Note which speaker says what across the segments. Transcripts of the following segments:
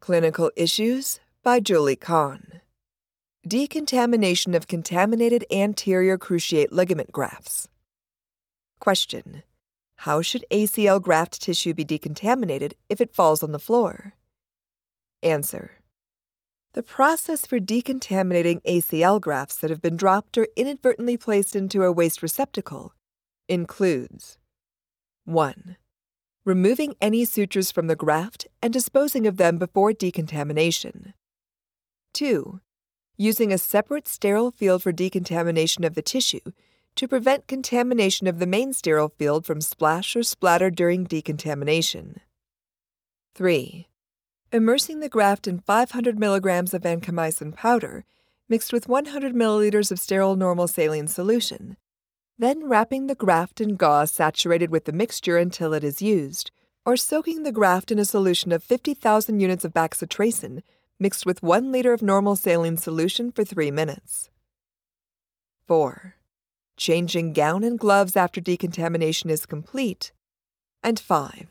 Speaker 1: Clinical Issues by Julie Kahn. Decontamination of contaminated anterior cruciate ligament grafts. Question How should ACL graft tissue be decontaminated if it falls on the floor? Answer The process for decontaminating ACL grafts that have been dropped or inadvertently placed into a waste receptacle includes 1 removing any sutures from the graft and disposing of them before decontamination. 2. Using a separate sterile field for decontamination of the tissue to prevent contamination of the main sterile field from splash or splatter during decontamination. 3. Immersing the graft in 500 milligrams of vancomycin powder mixed with 100 milliliters of sterile normal saline solution then wrapping the graft in gauze saturated with the mixture until it is used, or soaking the graft in a solution of 50,000 units of bacitracin mixed with 1 liter of normal saline solution for 3 minutes. 4. Changing gown and gloves after decontamination is complete. And 5.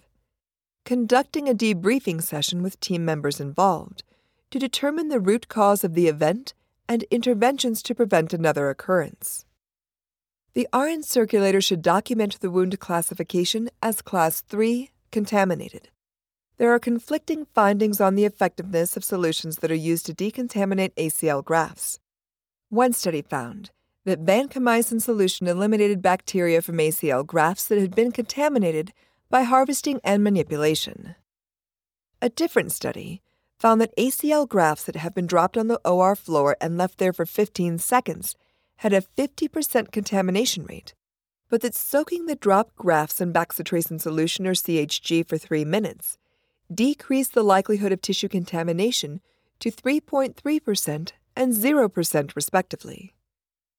Speaker 1: Conducting a debriefing session with team members involved to determine the root cause of the event and interventions to prevent another occurrence. The RN circulator should document the wound classification as Class 3 contaminated. There are conflicting findings on the effectiveness of solutions that are used to decontaminate ACL grafts. One study found that vancomycin solution eliminated bacteria from ACL grafts that had been contaminated by harvesting and manipulation. A different study found that ACL grafts that have been dropped on the OR floor and left there for 15 seconds had a 50% contamination rate, but that soaking the drop grafts in bacitracin solution or CHG for 3 minutes decreased the likelihood of tissue contamination to 3.3% and 0% respectively.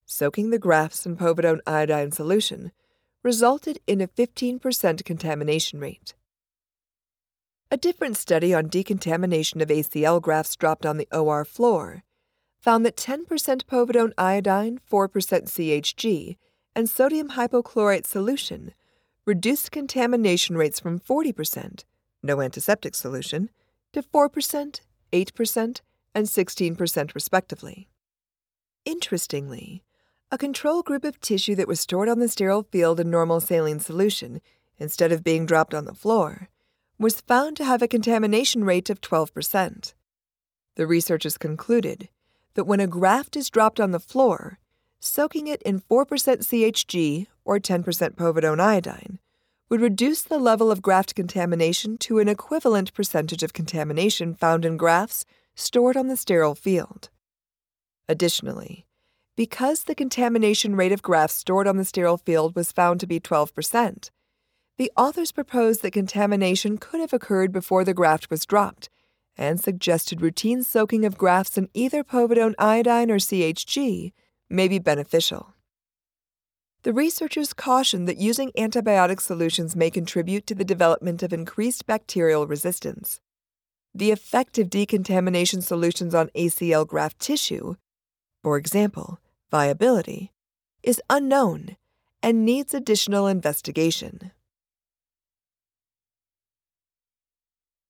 Speaker 1: Soaking the grafts in povidone iodine solution resulted in a 15% contamination rate. A different study on decontamination of ACL grafts dropped on the OR floor found that 10% povidone iodine, 4% CHG, and sodium hypochlorite solution reduced contamination rates from 40%, no antiseptic solution, to 4%, 8%, and 16% respectively. Interestingly, a control group of tissue that was stored on the sterile field in normal saline solution, instead of being dropped on the floor, was found to have a contamination rate of 12%. The researchers concluded that when a graft is dropped on the floor, soaking it in 4% CHG or 10% povidone iodine would reduce the level of graft contamination to an equivalent percentage of contamination found in grafts stored on the sterile field. Additionally, because the contamination rate of grafts stored on the sterile field was found to be 12%, the authors proposed that contamination could have occurred before the graft was dropped and suggested routine soaking of grafts in either povidone iodine or CHG may be beneficial. The researchers cautioned that using antibiotic solutions may contribute to the development of increased bacterial resistance. The effect of decontamination solutions on ACL graft tissue, for example, viability, is unknown and needs additional investigation.